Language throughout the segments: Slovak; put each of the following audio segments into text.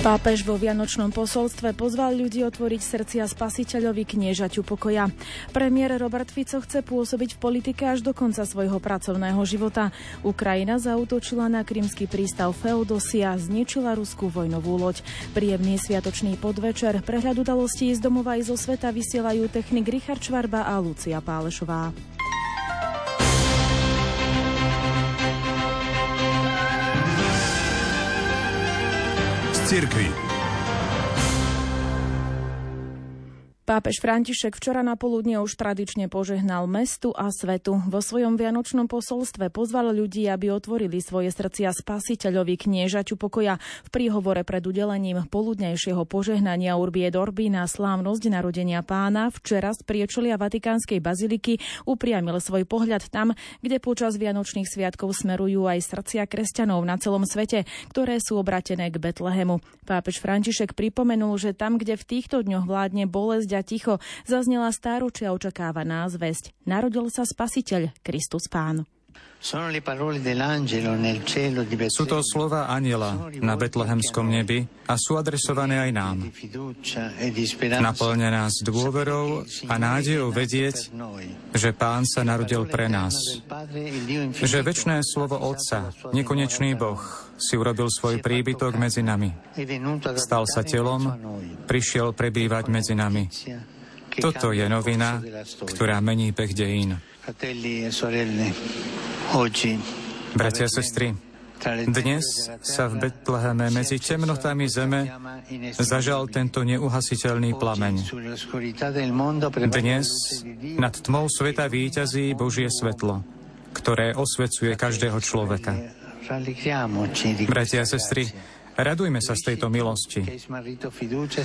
Pápež vo Vianočnom posolstve pozval ľudí otvoriť srdcia spasiteľovi kniežaťu pokoja. Premiér Robert Fico chce pôsobiť v politike až do konca svojho pracovného života. Ukrajina zautočila na krymský prístav Feodosia, zničila ruskú vojnovú loď. Príjemný sviatočný podvečer, prehľad udalostí z domova i zo sveta vysielajú technik Richard Čvarba a Lucia Pálešová. Cirkvi. Pápež František včera na poludne už tradične požehnal mestu a svetu. Vo svojom vianočnom posolstve pozval ľudí, aby otvorili svoje srdcia spasiteľovi kniežaťu pokoja. V príhovore pred udelením poludnejšieho požehnania Urbie Dorby na slávnosť narodenia pána včera z priečolia Vatikánskej baziliky upriamil svoj pohľad tam, kde počas vianočných sviatkov smerujú aj srdcia kresťanov na celom svete, ktoré sú obratené k Betlehemu. Pápež František pripomenul, že tam, kde v týchto dňoch vládne bolesť ticho, zaznela stáročia očakávaná zväzť. Narodil sa spasiteľ, Kristus Pán. Sú to slova aniela na betlehemskom nebi a sú adresované aj nám. Naplňa nás dôverou a nádejou vedieť, že Pán sa narodil pre nás. Že väčšné slovo Otca, nekonečný Boh, si urobil svoj príbytok medzi nami. Stal sa telom, prišiel prebývať medzi nami. Toto je novina, ktorá mení beh dejín. Bratia a sestry, dnes sa v Betleheme medzi temnotami zeme zažal tento neuhasiteľný plameň. Dnes nad tmou sveta výťazí Božie svetlo, ktoré osvecuje každého človeka. Bratia a sestry, Radujme sa z tejto milosti.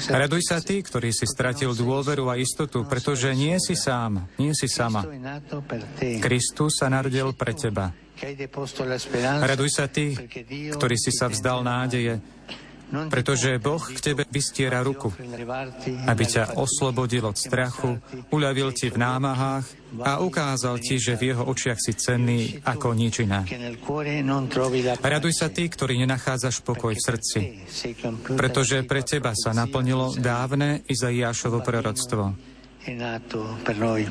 Raduj sa ty, ktorý si stratil dôveru a istotu, pretože nie si sám, nie si sama. Kristus sa narodil pre teba. Raduj sa ty, ktorý si sa vzdal nádeje, pretože Boh k tebe vystiera ruku, aby ťa oslobodil od strachu, uľavil ti v námahách a ukázal ti, že v jeho očiach si cenný ako nič iné. Raduj sa ty, ktorý nenachádzaš pokoj v srdci, pretože pre teba sa naplnilo dávne Izaiášovo proroctvo.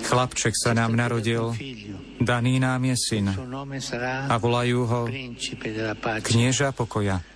Chlapček sa nám narodil, daný nám je syn a volajú ho knieža pokoja.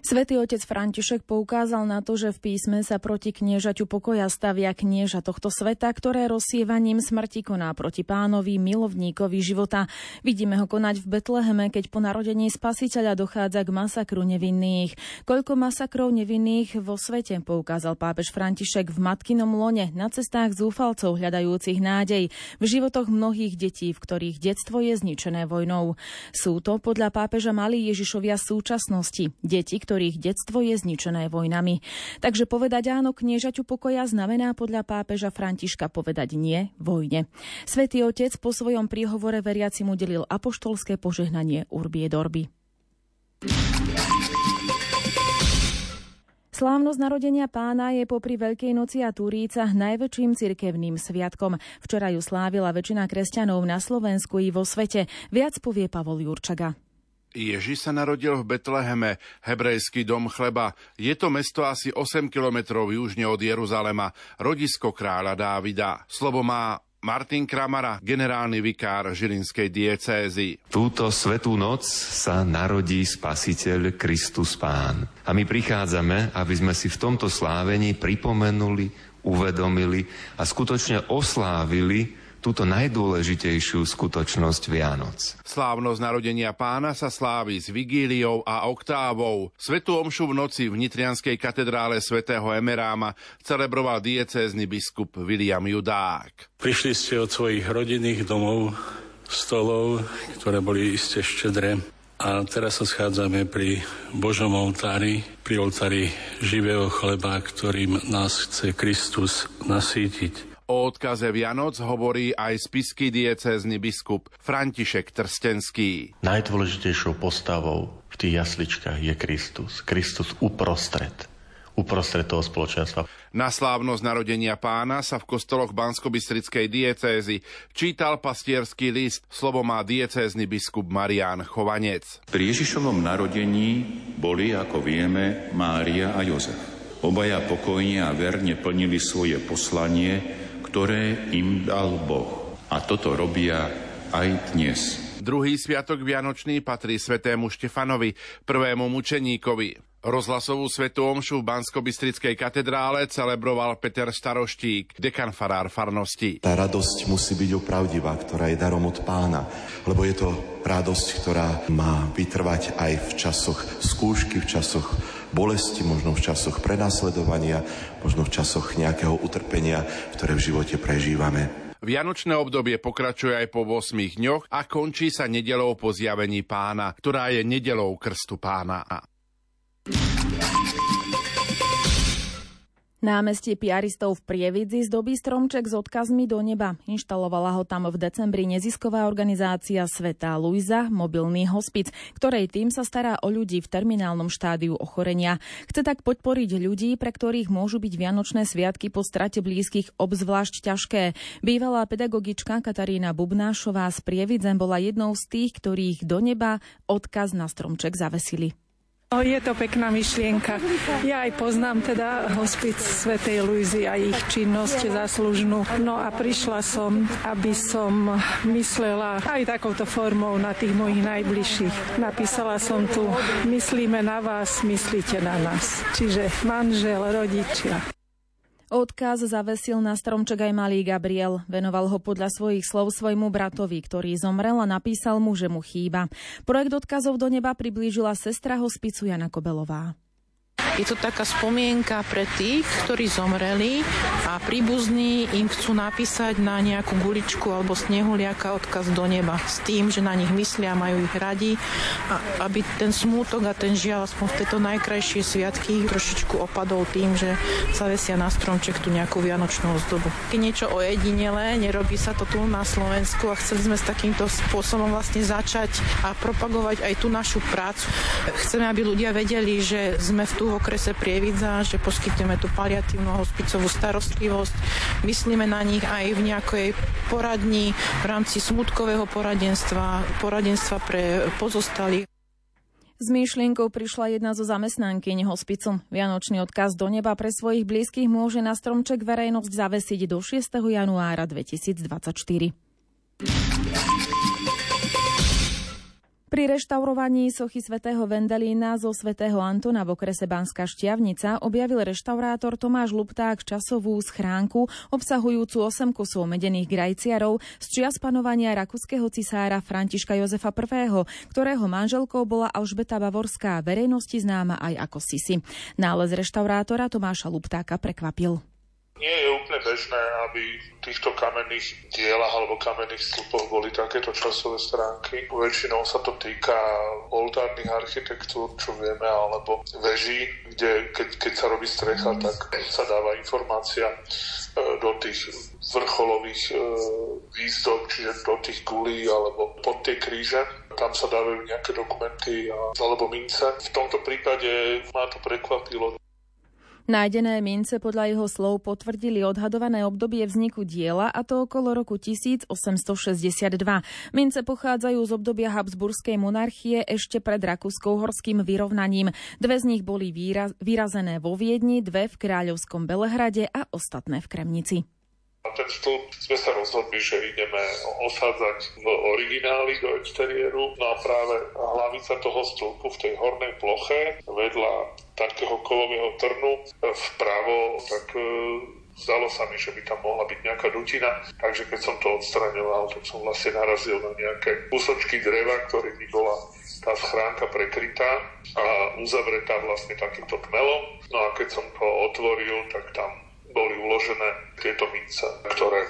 Svetý otec František poukázal na to, že v písme sa proti kniežaťu pokoja stavia knieža tohto sveta, ktoré rozsievaním smrti koná proti pánovi, milovníkovi života. Vidíme ho konať v Betleheme, keď po narodení spasiteľa dochádza k masakru nevinných. Koľko masakrov nevinných vo svete, poukázal pápež František v matkinom lone na cestách zúfalcov hľadajúcich nádej, v životoch mnohých detí, v ktorých detstvo je zničené vojnou. Sú to podľa pápeža malí Ježišovia súčasnosti, deti, ktorých detstvo je zničené vojnami. Takže povedať áno kniežaťu pokoja znamená podľa pápeža Františka povedať nie vojne. Svetý otec po svojom príhovore veriaci mu delil apoštolské požehnanie Urbie Dorby. Slávnosť narodenia pána je popri Veľkej noci a Turíca najväčším cirkevným sviatkom. Včera ju slávila väčšina kresťanov na Slovensku i vo svete. Viac povie Pavol Jurčaga. Ježiš sa narodil v Betleheme, hebrejský dom chleba. Je to mesto asi 8 kilometrov južne od Jeruzalema, rodisko kráľa Dávida. Slovo má Martin Kramara, generálny vikár Žilinskej diecézy. Túto svetú noc sa narodí spasiteľ Kristus Pán. A my prichádzame, aby sme si v tomto slávení pripomenuli, uvedomili a skutočne oslávili túto najdôležitejšiu skutočnosť Vianoc. Slávnosť narodenia pána sa slávi s vigíliou a oktávou. Svetú omšu v noci v Nitrianskej katedrále svätého Emeráma celebroval diecézny biskup William Judák. Prišli ste od svojich rodinných domov, stolov, ktoré boli iste štedré. A teraz sa schádzame pri Božom oltári, pri oltári živého chleba, ktorým nás chce Kristus nasítiť. O odkaze Vianoc hovorí aj spisky diecézny biskup František Trstenský. Najdôležitejšou postavou v tých jasličkách je Kristus. Kristus uprostred uprostred toho spoločenstva. Na slávnosť narodenia pána sa v kostoloch Bansko-Bystrickej diecézy čítal pastierský list, slovo má diecézny biskup Marián Chovanec. Pri Ježišovom narodení boli, ako vieme, Mária a Jozef. Obaja pokojne a verne plnili svoje poslanie, ktoré im dal Boh. A toto robia aj dnes. Druhý sviatok Vianočný patrí svetému Štefanovi, prvému mučeníkovi. Rozhlasovú svetú omšu v bansko katedrále celebroval Peter Staroštík, dekan farár farnosti. Tá radosť musí byť opravdivá, ktorá je darom od pána, lebo je to radosť, ktorá má vytrvať aj v časoch skúšky, v časoch bolesti, možno v časoch prenasledovania, možno v časoch nejakého utrpenia, ktoré v živote prežívame. Vianočné obdobie pokračuje aj po 8 dňoch a končí sa nedelou po zjavení pána, ktorá je nedelou krstu pána. Námestie piaristov v Prievidzi zdobí stromček s odkazmi do neba. Inštalovala ho tam v decembri nezisková organizácia Sveta Luisa, mobilný hospic, ktorej tým sa stará o ľudí v terminálnom štádiu ochorenia. Chce tak podporiť ľudí, pre ktorých môžu byť Vianočné sviatky po strate blízkych obzvlášť ťažké. Bývalá pedagogička Katarína Bubnášová z Prievidzem bola jednou z tých, ktorých do neba odkaz na stromček zavesili. Je to pekná myšlienka. Ja aj poznám teda hospic Svetej Luizy a ich činnosť zaslužnú. No a prišla som, aby som myslela aj takouto formou na tých mojich najbližších. Napísala som tu, myslíme na vás, myslíte na nás. Čiže manžel, rodičia. Odkaz zavesil na stromček aj malý Gabriel. Venoval ho podľa svojich slov svojmu bratovi, ktorý zomrel a napísal mu, že mu chýba. Projekt odkazov do neba priblížila sestra hospicu Jana Kobelová. Je to taká spomienka pre tých, ktorí zomreli a príbuzní im chcú napísať na nejakú guličku alebo snehuliaka odkaz do neba s tým, že na nich myslia, majú ich radi a aby ten smútok a ten žiaľ aspoň v tejto najkrajšie sviatky trošičku opadol tým, že zavesia na stromček tú nejakú vianočnú ozdobu. Keď niečo ojedinele, nerobí sa to tu na Slovensku a chceli sme s takýmto spôsobom vlastne začať a propagovať aj tú našu prácu. Chceme, aby ľudia vedeli, že sme v tú okrese Prievidza, že poskytneme tú paliatívnu hospicovú starostlivosť. Myslíme na nich aj v nejakej poradni v rámci smutkového poradenstva, poradenstva pre pozostalých. S myšlienkou prišla jedna zo zamestnankyň hospicu. Vianočný odkaz do neba pre svojich blízkych môže na stromček verejnosť zavesiť do 6. januára 2024. Pri reštaurovaní sochy svätého Vendelína zo svätého Antona v okrese Banská Štiavnica objavil reštaurátor Tomáš Lupták časovú schránku obsahujúcu 8 kusov medených grajciarov z čias panovania rakúskeho cisára Františka Jozefa I., ktorého manželkou bola Alžbeta Bavorská, verejnosti známa aj ako Sisi. Nález reštaurátora Tomáša Luptáka prekvapil. Nie je úplne bežné, aby v týchto kamenných dielach alebo kamenných slupoch boli takéto časové stránky. Väčšinou sa to týka oltárnych architektúr, čo vieme, alebo veží, kde keď, keď sa robí strecha, tak sa dáva informácia e, do tých vrcholových e, výzdob, čiže do tých gulí alebo pod tie kríže. Tam sa dávajú nejaké dokumenty alebo mince. V tomto prípade ma to prekvapilo. Nájdené mince podľa jeho slov potvrdili odhadované obdobie vzniku diela a to okolo roku 1862. Mince pochádzajú z obdobia Habsburskej monarchie ešte pred Rakúskou-horským vyrovnaním. Dve z nich boli výraz- vyrazené vo Viedni, dve v Kráľovskom Belehrade a ostatné v Kremnici. A ten stĺp sme sa rozhodli, že ideme osádzať v origináli do exteriéru. No a práve hlavica toho stĺpu v tej hornej ploche vedľa takého kovového trnu vpravo, tak e, zdalo sa mi, že by tam mohla byť nejaká dutina, takže keď som to odstraňoval, tak som vlastne narazil na nejaké kúsočky dreva, ktorými bola tá schránka prekrytá a uzavretá vlastne takýmto tmelom. No a keď som to otvoril, tak tam boli uložené tieto mince, ktoré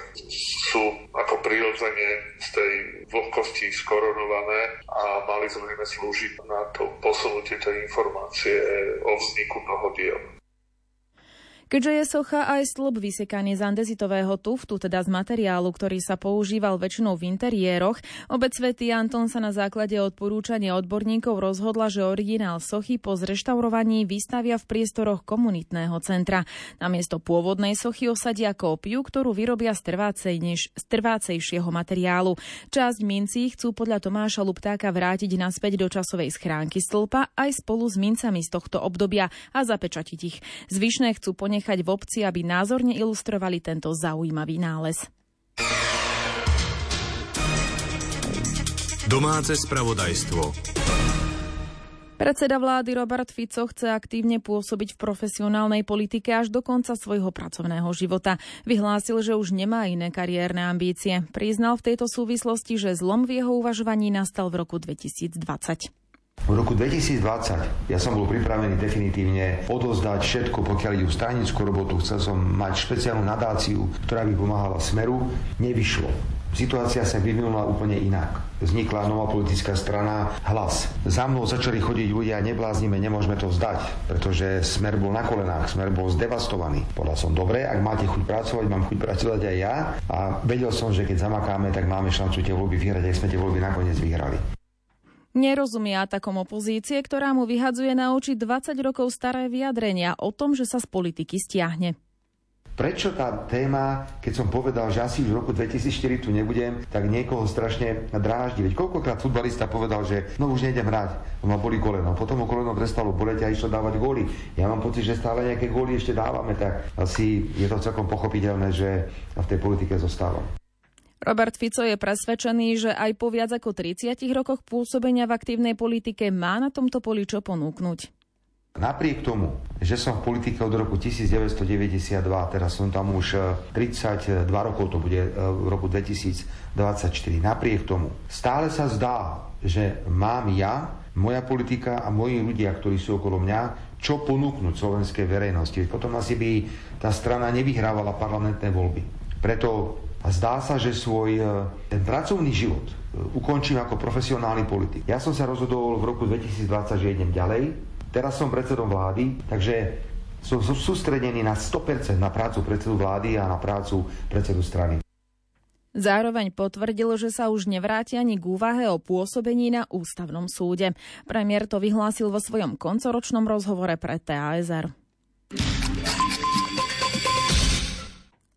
sú ako prirodzene z tej vlhkosti skoronované a mali zrejme slúžiť na to posunutie tej informácie o vzniku toho diela. Keďže je socha aj stĺp vysekaný z andezitového tuftu, teda z materiálu, ktorý sa používal väčšinou v interiéroch, obec svätý Anton sa na základe odporúčania odborníkov rozhodla, že originál sochy po zreštaurovaní vystavia v priestoroch komunitného centra. Namiesto pôvodnej sochy osadia kópiu, ktorú vyrobia z, trvácej než, z trvácejšieho materiálu. Časť mincí chcú podľa Tomáša Luptáka vrátiť naspäť do časovej schránky stĺpa aj spolu s mincami z tohto obdobia a zapečatiť ich. Zvyšné chcú ponechať nechať v obci, aby názorne ilustrovali tento zaujímavý nález. Domáce spravodajstvo. Predseda vlády Robert Fico chce aktívne pôsobiť v profesionálnej politike až do konca svojho pracovného života. Vyhlásil, že už nemá iné kariérne ambície. Priznal v tejto súvislosti, že zlom v jeho uvažovaní nastal v roku 2020. V roku 2020 ja som bol pripravený definitívne odozdať všetko, pokiaľ ide o stranickú robotu. Chcel som mať špeciálnu nadáciu, ktorá by pomáhala Smeru. Nevyšlo. Situácia sa vyvinula úplne inak. Vznikla nová politická strana Hlas. Za mnou začali chodiť ľudia, nebláznime, nemôžeme to vzdať, pretože Smer bol na kolenách, Smer bol zdevastovaný. Povedal som, dobre, ak máte chuť pracovať, mám chuť pracovať aj ja. A vedel som, že keď zamakáme, tak máme šancu tie voľby vyhrať, ak sme tie voľby nakoniec vyhrali. Nerozumie atakom opozície, ktorá mu vyhadzuje na oči 20 rokov staré vyjadrenia o tom, že sa z politiky stiahne. Prečo tá téma, keď som povedal, že asi v roku 2004 tu nebudem, tak niekoho strašne dráždi. Veď koľkokrát futbalista povedal, že no už nejdem hrať, ma boli koleno. Potom ho koleno prestalo boleť a išlo dávať góly. Ja mám pocit, že stále nejaké góly ešte dávame, tak asi je to celkom pochopiteľné, že v tej politike zostávam. Robert Fico je presvedčený, že aj po viac ako 30 rokoch pôsobenia v aktívnej politike má na tomto poli čo ponúknuť. Napriek tomu, že som v politike od roku 1992, teraz som tam už 32 e, rokov, to bude e, v roku 2024, napriek tomu stále sa zdá, že mám ja, moja politika a moji ľudia, ktorí sú okolo mňa, čo ponúknuť slovenskej verejnosti. Potom asi by tá strana nevyhrávala parlamentné voľby. Preto a zdá sa, že svoj e, ten pracovný život e, ukončím ako profesionálny politik. Ja som sa rozhodol v roku 2020, že idem ďalej. Teraz som predsedom vlády, takže som sústredený na 100% na prácu predsedu vlády a na prácu predsedu strany. Zároveň potvrdil, že sa už nevráti ani k úvahe o pôsobení na ústavnom súde. Premiér to vyhlásil vo svojom koncoročnom rozhovore pre TASR.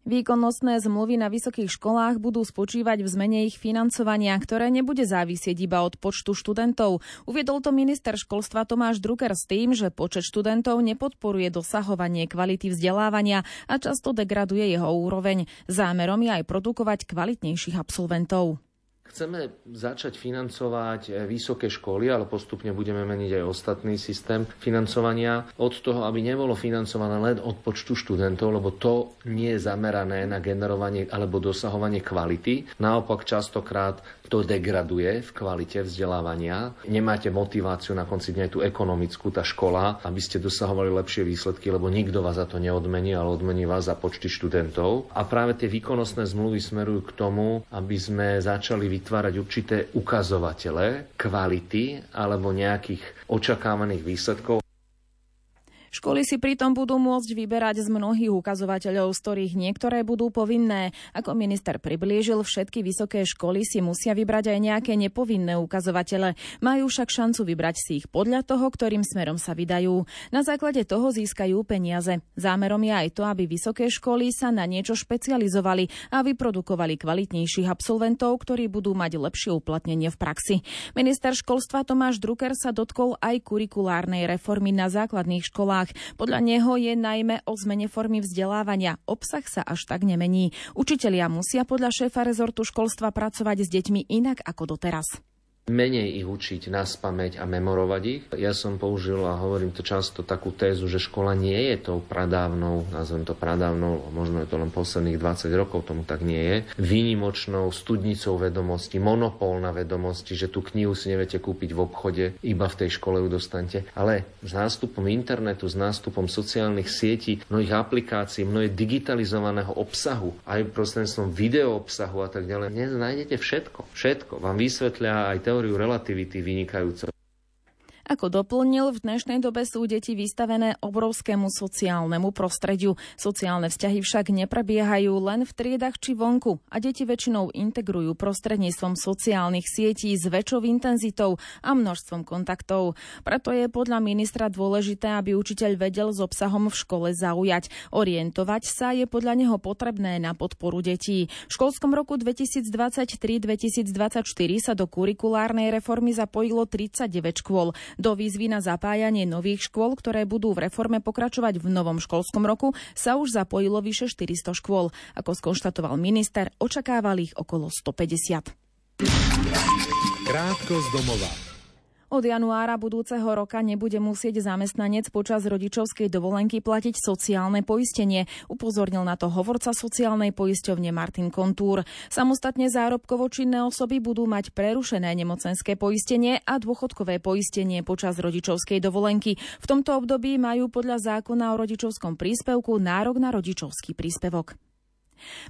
Výkonnostné zmluvy na vysokých školách budú spočívať v zmene ich financovania, ktoré nebude závisieť iba od počtu študentov. Uviedol to minister školstva Tomáš Drucker s tým, že počet študentov nepodporuje dosahovanie kvality vzdelávania a často degraduje jeho úroveň. Zámerom je aj produkovať kvalitnejších absolventov. Chceme začať financovať eh, vysoké školy, ale postupne budeme meniť aj ostatný systém financovania od toho, aby nebolo financované len od počtu študentov, lebo to nie je zamerané na generovanie alebo dosahovanie kvality. Naopak častokrát to degraduje v kvalite vzdelávania. Nemáte motiváciu na konci dňa tú ekonomickú, tá škola, aby ste dosahovali lepšie výsledky, lebo nikto vás za to neodmení, ale odmení vás za počty študentov. A práve tie výkonnostné zmluvy smerujú k tomu, aby sme začali vytvárať určité ukazovatele kvality alebo nejakých očakávaných výsledkov. Školy si pritom budú môcť vyberať z mnohých ukazovateľov, z ktorých niektoré budú povinné. Ako minister priblížil, všetky vysoké školy si musia vybrať aj nejaké nepovinné ukazovatele. Majú však šancu vybrať si ich podľa toho, ktorým smerom sa vydajú. Na základe toho získajú peniaze. Zámerom je aj to, aby vysoké školy sa na niečo špecializovali a vyprodukovali kvalitnejších absolventov, ktorí budú mať lepšie uplatnenie v praxi. Minister školstva Tomáš Drucker sa dotkol aj kurikulárnej reformy na základných školách školách. Podľa neho je najmä o zmene formy vzdelávania. Obsah sa až tak nemení. Učitelia musia podľa šéfa rezortu školstva pracovať s deťmi inak ako doteraz menej ich učiť na spameť a memorovať ich. Ja som použil a hovorím to často takú tézu, že škola nie je tou pradávnou, nazvem to pradávnou, možno je to len posledných 20 rokov, tomu tak nie je, výnimočnou studnicou vedomosti, monopol na vedomosti, že tú knihu si neviete kúpiť v obchode, iba v tej škole ju dostanete. Ale s nástupom internetu, s nástupom sociálnych sietí, mnohých aplikácií, mnohé digitalizovaného obsahu, aj prostredníctvom video obsahu a tak ďalej, dnes nájdete všetko. Všetko. Vám vysvetlia aj teóriu relativity vynikajúco. Ako doplnil, v dnešnej dobe sú deti vystavené obrovskému sociálnemu prostrediu. Sociálne vzťahy však neprebiehajú len v triedach či vonku a deti väčšinou integrujú prostredníctvom sociálnych sietí s väčšou intenzitou a množstvom kontaktov. Preto je podľa ministra dôležité, aby učiteľ vedel s obsahom v škole zaujať. Orientovať sa je podľa neho potrebné na podporu detí. V školskom roku 2023-2024 sa do kurikulárnej reformy zapojilo 39 škôl. Do výzvy na zapájanie nových škôl, ktoré budú v reforme pokračovať v novom školskom roku, sa už zapojilo vyše 400 škôl. Ako skonštatoval minister, očakával ich okolo 150. Krátko z domova. Od januára budúceho roka nebude musieť zamestnanec počas rodičovskej dovolenky platiť sociálne poistenie. Upozornil na to hovorca sociálnej poisťovne Martin Kontúr. Samostatne zárobkovo činné osoby budú mať prerušené nemocenské poistenie a dôchodkové poistenie počas rodičovskej dovolenky. V tomto období majú podľa zákona o rodičovskom príspevku nárok na rodičovský príspevok.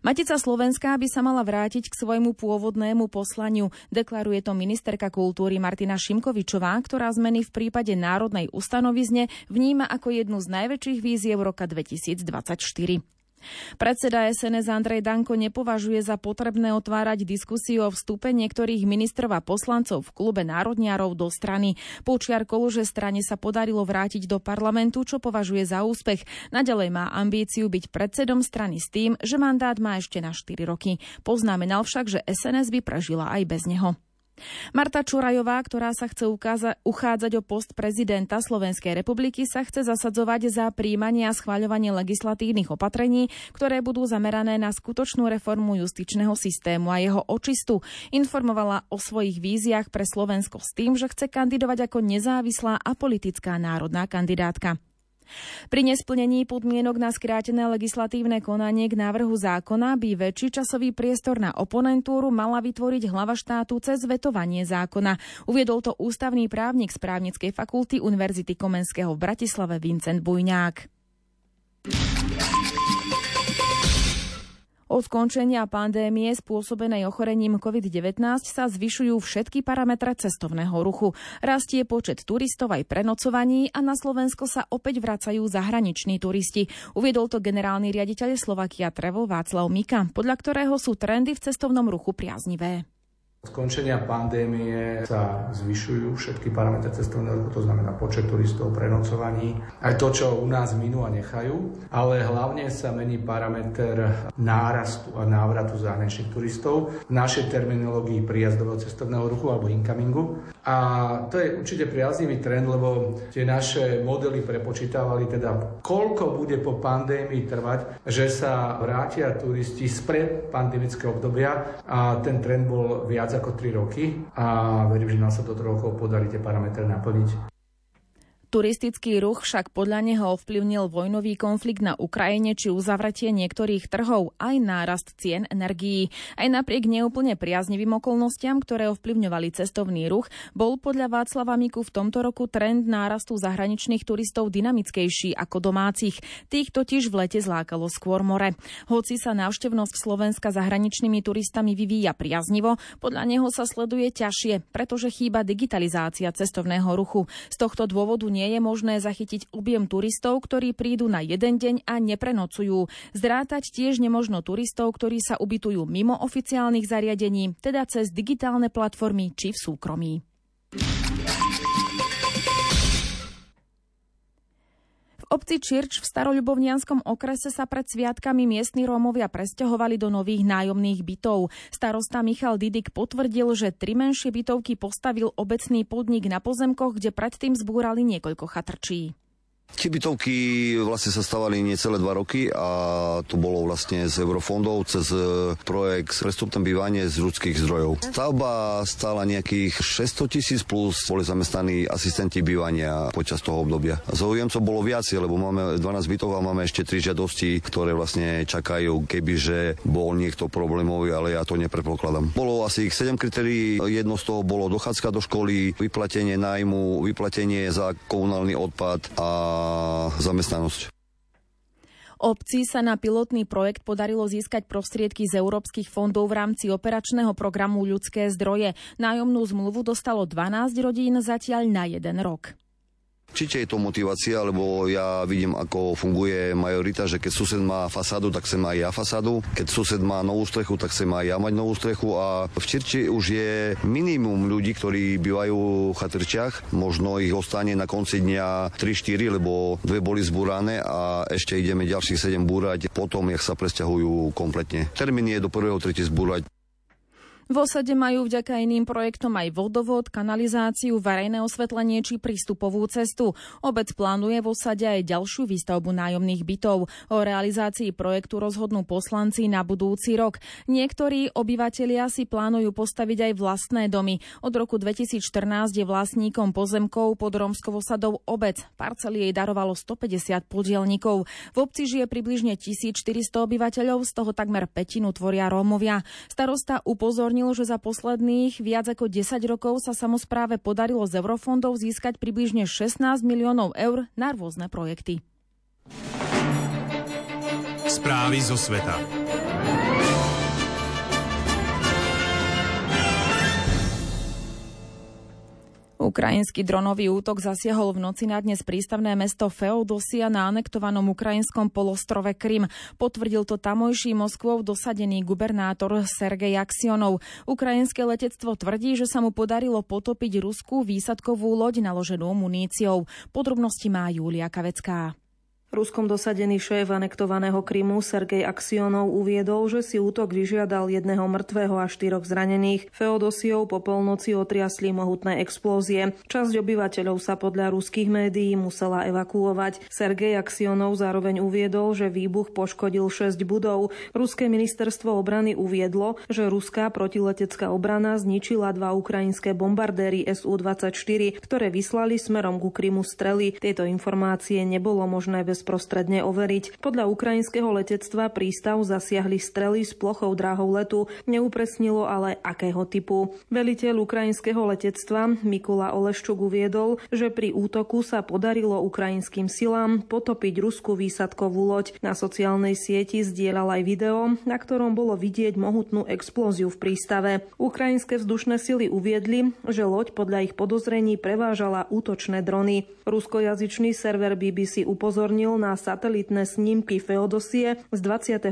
Matica Slovenska by sa mala vrátiť k svojmu pôvodnému poslaniu, deklaruje to ministerka kultúry Martina Šimkovičová, ktorá zmeny v prípade národnej ustanovizne vníma ako jednu z najväčších víziev roka 2024. Predseda SNS Andrej Danko nepovažuje za potrebné otvárať diskusiu o vstupe niektorých ministrov a poslancov v klube národniarov do strany. Počiarkol, že strane sa podarilo vrátiť do parlamentu, čo považuje za úspech. Naďalej má ambíciu byť predsedom strany s tým, že mandát má ešte na 4 roky. Poznamenal však, že SNS by prežila aj bez neho. Marta Čurajová, ktorá sa chce ukáza- uchádzať o post prezidenta Slovenskej republiky, sa chce zasadzovať za príjmanie a schváľovanie legislatívnych opatrení, ktoré budú zamerané na skutočnú reformu justičného systému a jeho očistu. Informovala o svojich víziách pre Slovensko s tým, že chce kandidovať ako nezávislá a politická národná kandidátka. Pri nesplnení podmienok na skrátené legislatívne konanie k návrhu zákona by väčší časový priestor na oponentúru mala vytvoriť hlava štátu cez vetovanie zákona. Uviedol to ústavný právnik z právnickej fakulty Univerzity Komenského v Bratislave Vincent Bujňák. Od skončenia pandémie spôsobenej ochorením COVID-19 sa zvyšujú všetky parametre cestovného ruchu. Rastie počet turistov aj prenocovaní a na Slovensko sa opäť vracajú zahraniční turisti. Uviedol to generálny riaditeľ Slovakia Travel Václav Mika, podľa ktorého sú trendy v cestovnom ruchu priaznivé skončenia pandémie sa zvyšujú všetky parametre cestovného ruchu, to znamená počet turistov, prenocovaní, aj to, čo u nás minú a nechajú, ale hlavne sa mení parameter nárastu a návratu zahraničných turistov v našej terminológii príjazdového cestovného ruchu alebo incomingu. A to je určite priaznivý trend, lebo tie naše modely prepočítavali teda, koľko bude po pandémii trvať, že sa vrátia turisti spred pandemického obdobia a ten trend bol viac ako 3 roky a verím, že nám sa do 3 rokov podarí tie parametre naplniť. Turistický ruch však podľa neho ovplyvnil vojnový konflikt na Ukrajine či uzavretie niektorých trhov aj nárast cien energií. Aj napriek neúplne priaznivým okolnostiam, ktoré ovplyvňovali cestovný ruch, bol podľa Václava Miku v tomto roku trend nárastu zahraničných turistov dynamickejší ako domácich. Tých totiž v lete zlákalo skôr more. Hoci sa návštevnosť Slovenska zahraničnými turistami vyvíja priaznivo, podľa neho sa sleduje ťažšie, pretože chýba digitalizácia cestovného ruchu. Z tohto dôvodu nie nie je možné zachytiť objem turistov, ktorí prídu na jeden deň a neprenocujú. Zdrátať tiež nemožno turistov, ktorí sa ubytujú mimo oficiálnych zariadení, teda cez digitálne platformy či v súkromí. Obci Čirč v staroľubovnianskom okrese sa pred sviatkami miestni Rómovia presťahovali do nových nájomných bytov. Starosta Michal Didik potvrdil, že tri menšie bytovky postavil obecný podnik na pozemkoch, kde predtým zbúrali niekoľko chatrčí. Tie bytovky vlastne sa stavali necelé dva roky a to bolo vlastne z eurofondov cez e, projekt Prestupné bývanie z ľudských zdrojov. Stavba stála nejakých 600 tisíc plus boli zamestnaní asistenti bývania počas toho obdobia. Zaujemcov bolo viac, lebo máme 12 bytov a máme ešte 3 žiadosti, ktoré vlastne čakajú, kebyže bol niekto problémový, ale ja to nepredpokladám. Bolo asi ich 7 kritérií, jedno z toho bolo dochádzka do školy, vyplatenie nájmu, vyplatenie za komunálny odpad a zamestnanosť. Obci sa na pilotný projekt podarilo získať prostriedky z európskych fondov v rámci operačného programu Ľudské zdroje. Nájomnú zmluvu dostalo 12 rodín zatiaľ na jeden rok. Určite je to motivácia, lebo ja vidím, ako funguje majorita, že keď sused má fasádu, tak chcem aj ja fasádu. Keď sused má novú strechu, tak chcem aj ja mať novú strechu. A v Čirči už je minimum ľudí, ktorí bývajú v chatrčiach. Možno ich ostane na konci dňa 3-4, lebo dve boli zbúrané a ešte ideme ďalších 7 búrať potom, jak sa presťahujú kompletne. Termín je do 1.3. zbúrať. V osade majú vďaka iným projektom aj vodovod, kanalizáciu, verejné osvetlenie či prístupovú cestu. Obec plánuje v osade aj ďalšiu výstavbu nájomných bytov. O realizácii projektu rozhodnú poslanci na budúci rok. Niektorí obyvatelia si plánujú postaviť aj vlastné domy. Od roku 2014 je vlastníkom pozemkov pod rómskou osadou obec. Parcely jej darovalo 150 podielnikov. V obci žije približne 1400 obyvateľov, z toho takmer petinu tvoria Rómovia. Starosta upozorňuje upozornil, že za posledných viac ako 10 rokov sa samozpráve podarilo z eurofondov získať približne 16 miliónov eur na rôzne projekty. Správy zo sveta. Ukrajinský dronový útok zasiahol v noci na dnes prístavné mesto Feodosia na anektovanom ukrajinskom polostrove Krym. Potvrdil to tamojší Moskvou dosadený gubernátor Sergej Aksionov. Ukrajinské letectvo tvrdí, že sa mu podarilo potopiť ruskú výsadkovú loď naloženú muníciou. Podrobnosti má Júlia Kavecká. Ruskom dosadený šéf anektovaného Krymu Sergej Aksionov uviedol, že si útok vyžiadal jedného mŕtvého a štyroch zranených. Feodosiou po polnoci otriasli mohutné explózie. Časť obyvateľov sa podľa ruských médií musela evakuovať. Sergej Aksionov zároveň uviedol, že výbuch poškodil 6 budov. Ruské ministerstvo obrany uviedlo, že ruská protiletecká obrana zničila dva ukrajinské bombardéry Su-24, ktoré vyslali smerom ku Krymu strely. Tieto informácie nebolo možné bez bezprostredne overiť. Podľa ukrajinského letectva prístav zasiahli strely s plochou dráhou letu, neupresnilo ale akého typu. Veliteľ ukrajinského letectva Mikula Oleščuk uviedol, že pri útoku sa podarilo ukrajinským silám potopiť ruskú výsadkovú loď. Na sociálnej sieti zdieľal aj video, na ktorom bolo vidieť mohutnú explóziu v prístave. Ukrajinské vzdušné sily uviedli, že loď podľa ich podozrení prevážala útočné drony. Ruskojazyčný server BBC upozornil, na satelitné snímky Feodosie z 24.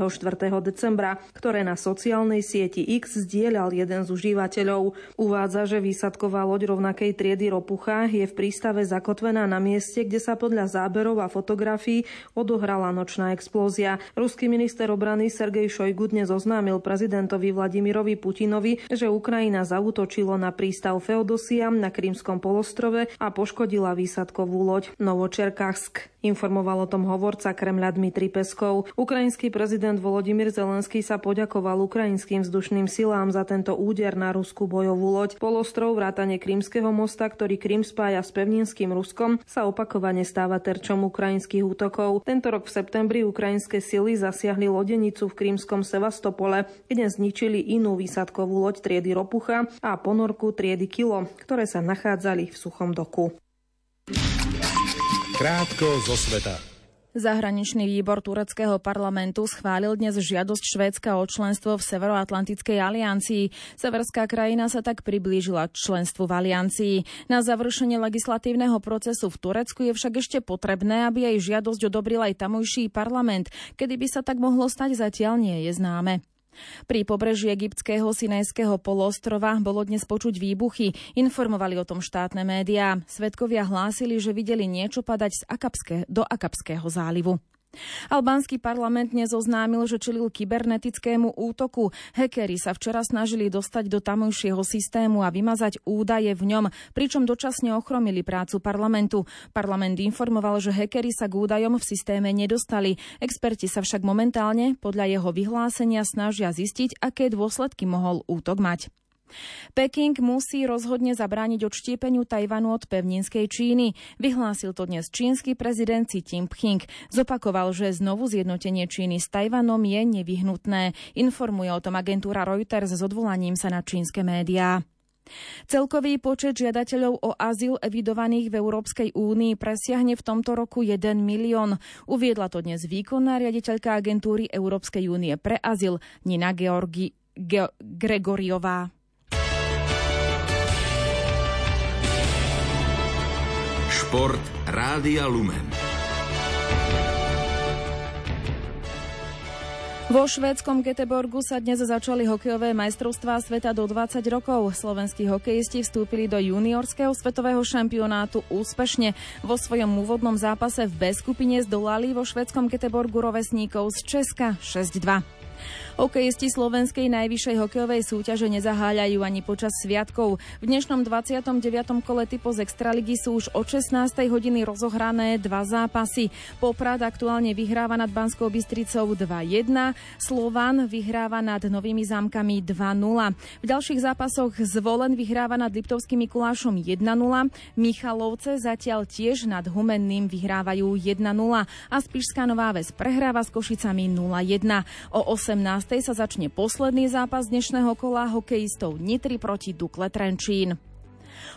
decembra, ktoré na sociálnej sieti X zdieľal jeden z užívateľov. Uvádza, že výsadková loď rovnakej triedy Ropucha je v prístave zakotvená na mieste, kde sa podľa záberov a fotografií odohrala nočná explózia. Ruský minister obrany Sergej Šojgu dnes oznámil prezidentovi Vladimirovi Putinovi, že Ukrajina zautočilo na prístav Feodosia na Krímskom polostrove a poškodila výsadkovú loď Novočerkavsk. Informoval o tom hovorca Kremľa Dmitri Peskov. Ukrajinský prezident Volodymyr Zelenský sa poďakoval ukrajinským vzdušným silám za tento úder na ruskú bojovú loď. Polostrov vrátane Krímskeho mosta, ktorý Krím spája s pevninským Ruskom, sa opakovane stáva terčom ukrajinských útokov. Tento rok v septembri ukrajinské sily zasiahli lodenicu v krímskom Sevastopole, kde zničili inú výsadkovú loď triedy Ropucha a ponorku triedy Kilo, ktoré sa nachádzali v suchom doku. Krátko zo sveta. Zahraničný výbor tureckého parlamentu schválil dnes žiadosť Švédska o členstvo v Severoatlantickej aliancii. Severská krajina sa tak priblížila k členstvu v aliancii. Na završenie legislatívneho procesu v Turecku je však ešte potrebné, aby jej žiadosť odobril aj tamojší parlament. Kedy by sa tak mohlo stať, zatiaľ nie je známe. Pri pobreží egyptského Sinajského polostrova bolo dnes počuť výbuchy. Informovali o tom štátne médiá. Svedkovia hlásili, že videli niečo padať z Akapské, do Akapského zálivu. Albánsky parlament dnes oznámil, že čelil kybernetickému útoku. Hekery sa včera snažili dostať do tamojšieho systému a vymazať údaje v ňom, pričom dočasne ochromili prácu parlamentu. Parlament informoval, že hekery sa k údajom v systéme nedostali. Experti sa však momentálne podľa jeho vyhlásenia snažia zistiť, aké dôsledky mohol útok mať. Peking musí rozhodne zabrániť odštiepeniu Tajvanu od pevninskej Číny. Vyhlásil to dnes čínsky prezident Xi Jinping. Zopakoval, že znovu zjednotenie Číny s Tajvanom je nevyhnutné. Informuje o tom agentúra Reuters s odvolaním sa na čínske médiá. Celkový počet žiadateľov o azyl evidovaných v Európskej únii presiahne v tomto roku 1 milión. Uviedla to dnes výkonná riaditeľka agentúry Európskej únie pre azyl Nina Georgi, Ge- Gregoriová. Šport Rádia Lumen. Vo švédskom Göteborgu sa dnes začali hokejové majstrovstvá sveta do 20 rokov. Slovenskí hokejisti vstúpili do juniorského svetového šampionátu úspešne. Vo svojom úvodnom zápase v B skupine zdolali vo švédskom Göteborgu rovesníkov z Česka 6-2. Hokejisti slovenskej najvyššej hokejovej súťaže nezaháľajú ani počas sviatkov. V dnešnom 29. kole typo z Extraligy sú už od 16. hodiny rozohrané dva zápasy. Poprad aktuálne vyhráva nad Banskou Bystricou 2-1, Slovan vyhráva nad Novými zámkami 2-0. V ďalších zápasoch Zvolen vyhráva nad Liptovským Mikulášom 1-0, Michalovce zatiaľ tiež nad Humenným vyhrávajú 1-0 a Spišská Nová Ves prehráva s Košicami 0-1. O 18 sa začne posledný zápas dnešného kola hokejistov Nitry proti Dukle Trenčín.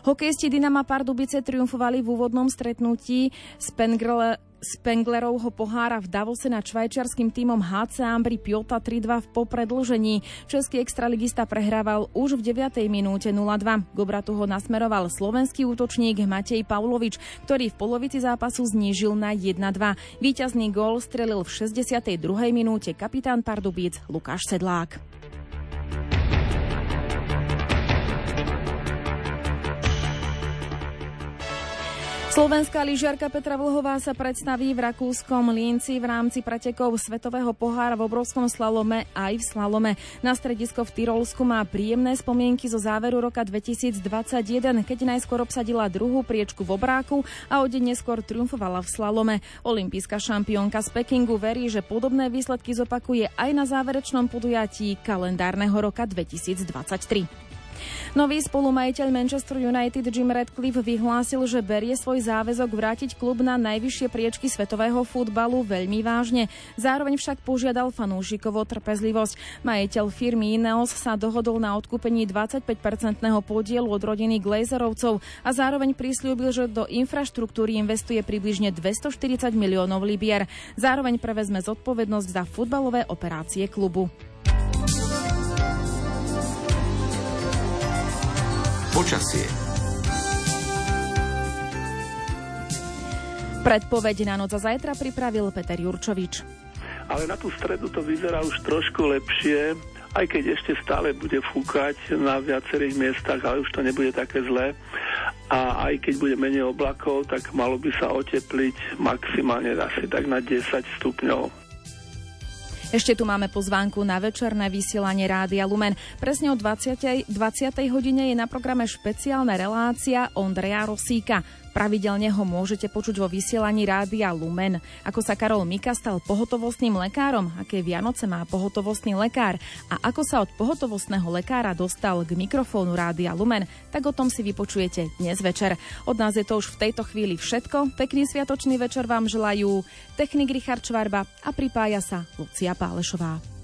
Hokejisti Dynama Pardubice triumfovali v úvodnom stretnutí s Pengrele Spenglerovho pohára v Davose nad švajčiarským týmom HC Ambri Piota 3-2 v popredlžení. Český extraligista prehrával už v 9. minúte 0-2. K ho nasmeroval slovenský útočník Matej Pavlovič, ktorý v polovici zápasu znížil na 1-2. Výťazný gól strelil v 62. minúte kapitán Pardubíc Lukáš Sedlák. Slovenská lyžiarka Petra Vlhová sa predstaví v rakúskom Línci v rámci pretekov Svetového pohára v obrovskom slalome aj v slalome. Na stredisko v Tyrolsku má príjemné spomienky zo záveru roka 2021, keď najskôr obsadila druhú priečku v obráku a o deň neskôr triumfovala v slalome. Olympijská šampiónka z Pekingu verí, že podobné výsledky zopakuje aj na záverečnom podujatí kalendárneho roka 2023. Nový spolumajiteľ Manchester United Jim Radcliffe vyhlásil, že berie svoj záväzok vrátiť klub na najvyššie priečky svetového futbalu veľmi vážne. Zároveň však požiadal fanúšikov trpezlivosť. Majiteľ firmy Ineos sa dohodol na odkúpení 25-percentného podielu od rodiny Glazerovcov a zároveň prislúbil, že do infraštruktúry investuje približne 240 miliónov libier. Zároveň prevezme zodpovednosť za futbalové operácie klubu. Počasie. Predpoveď na noc a zajtra pripravil Peter Jurčovič. Ale na tú stredu to vyzerá už trošku lepšie, aj keď ešte stále bude fúkať na viacerých miestach, ale už to nebude také zlé. A aj keď bude menej oblakov, tak malo by sa otepliť maximálne asi tak na 10 stupňov. Ešte tu máme pozvánku na večerné vysielanie Rádia Lumen. Presne o 20. 20. hodine je na programe špeciálna relácia Ondreja Rosíka. Pravidelne ho môžete počuť vo vysielaní Rádia Lumen. Ako sa Karol Mika stal pohotovostným lekárom, aké Vianoce má pohotovostný lekár a ako sa od pohotovostného lekára dostal k mikrofónu Rádia Lumen, tak o tom si vypočujete dnes večer. Od nás je to už v tejto chvíli všetko. Pekný sviatočný večer vám želajú technik Richard Čvarba a pripája sa Lucia Pálešová.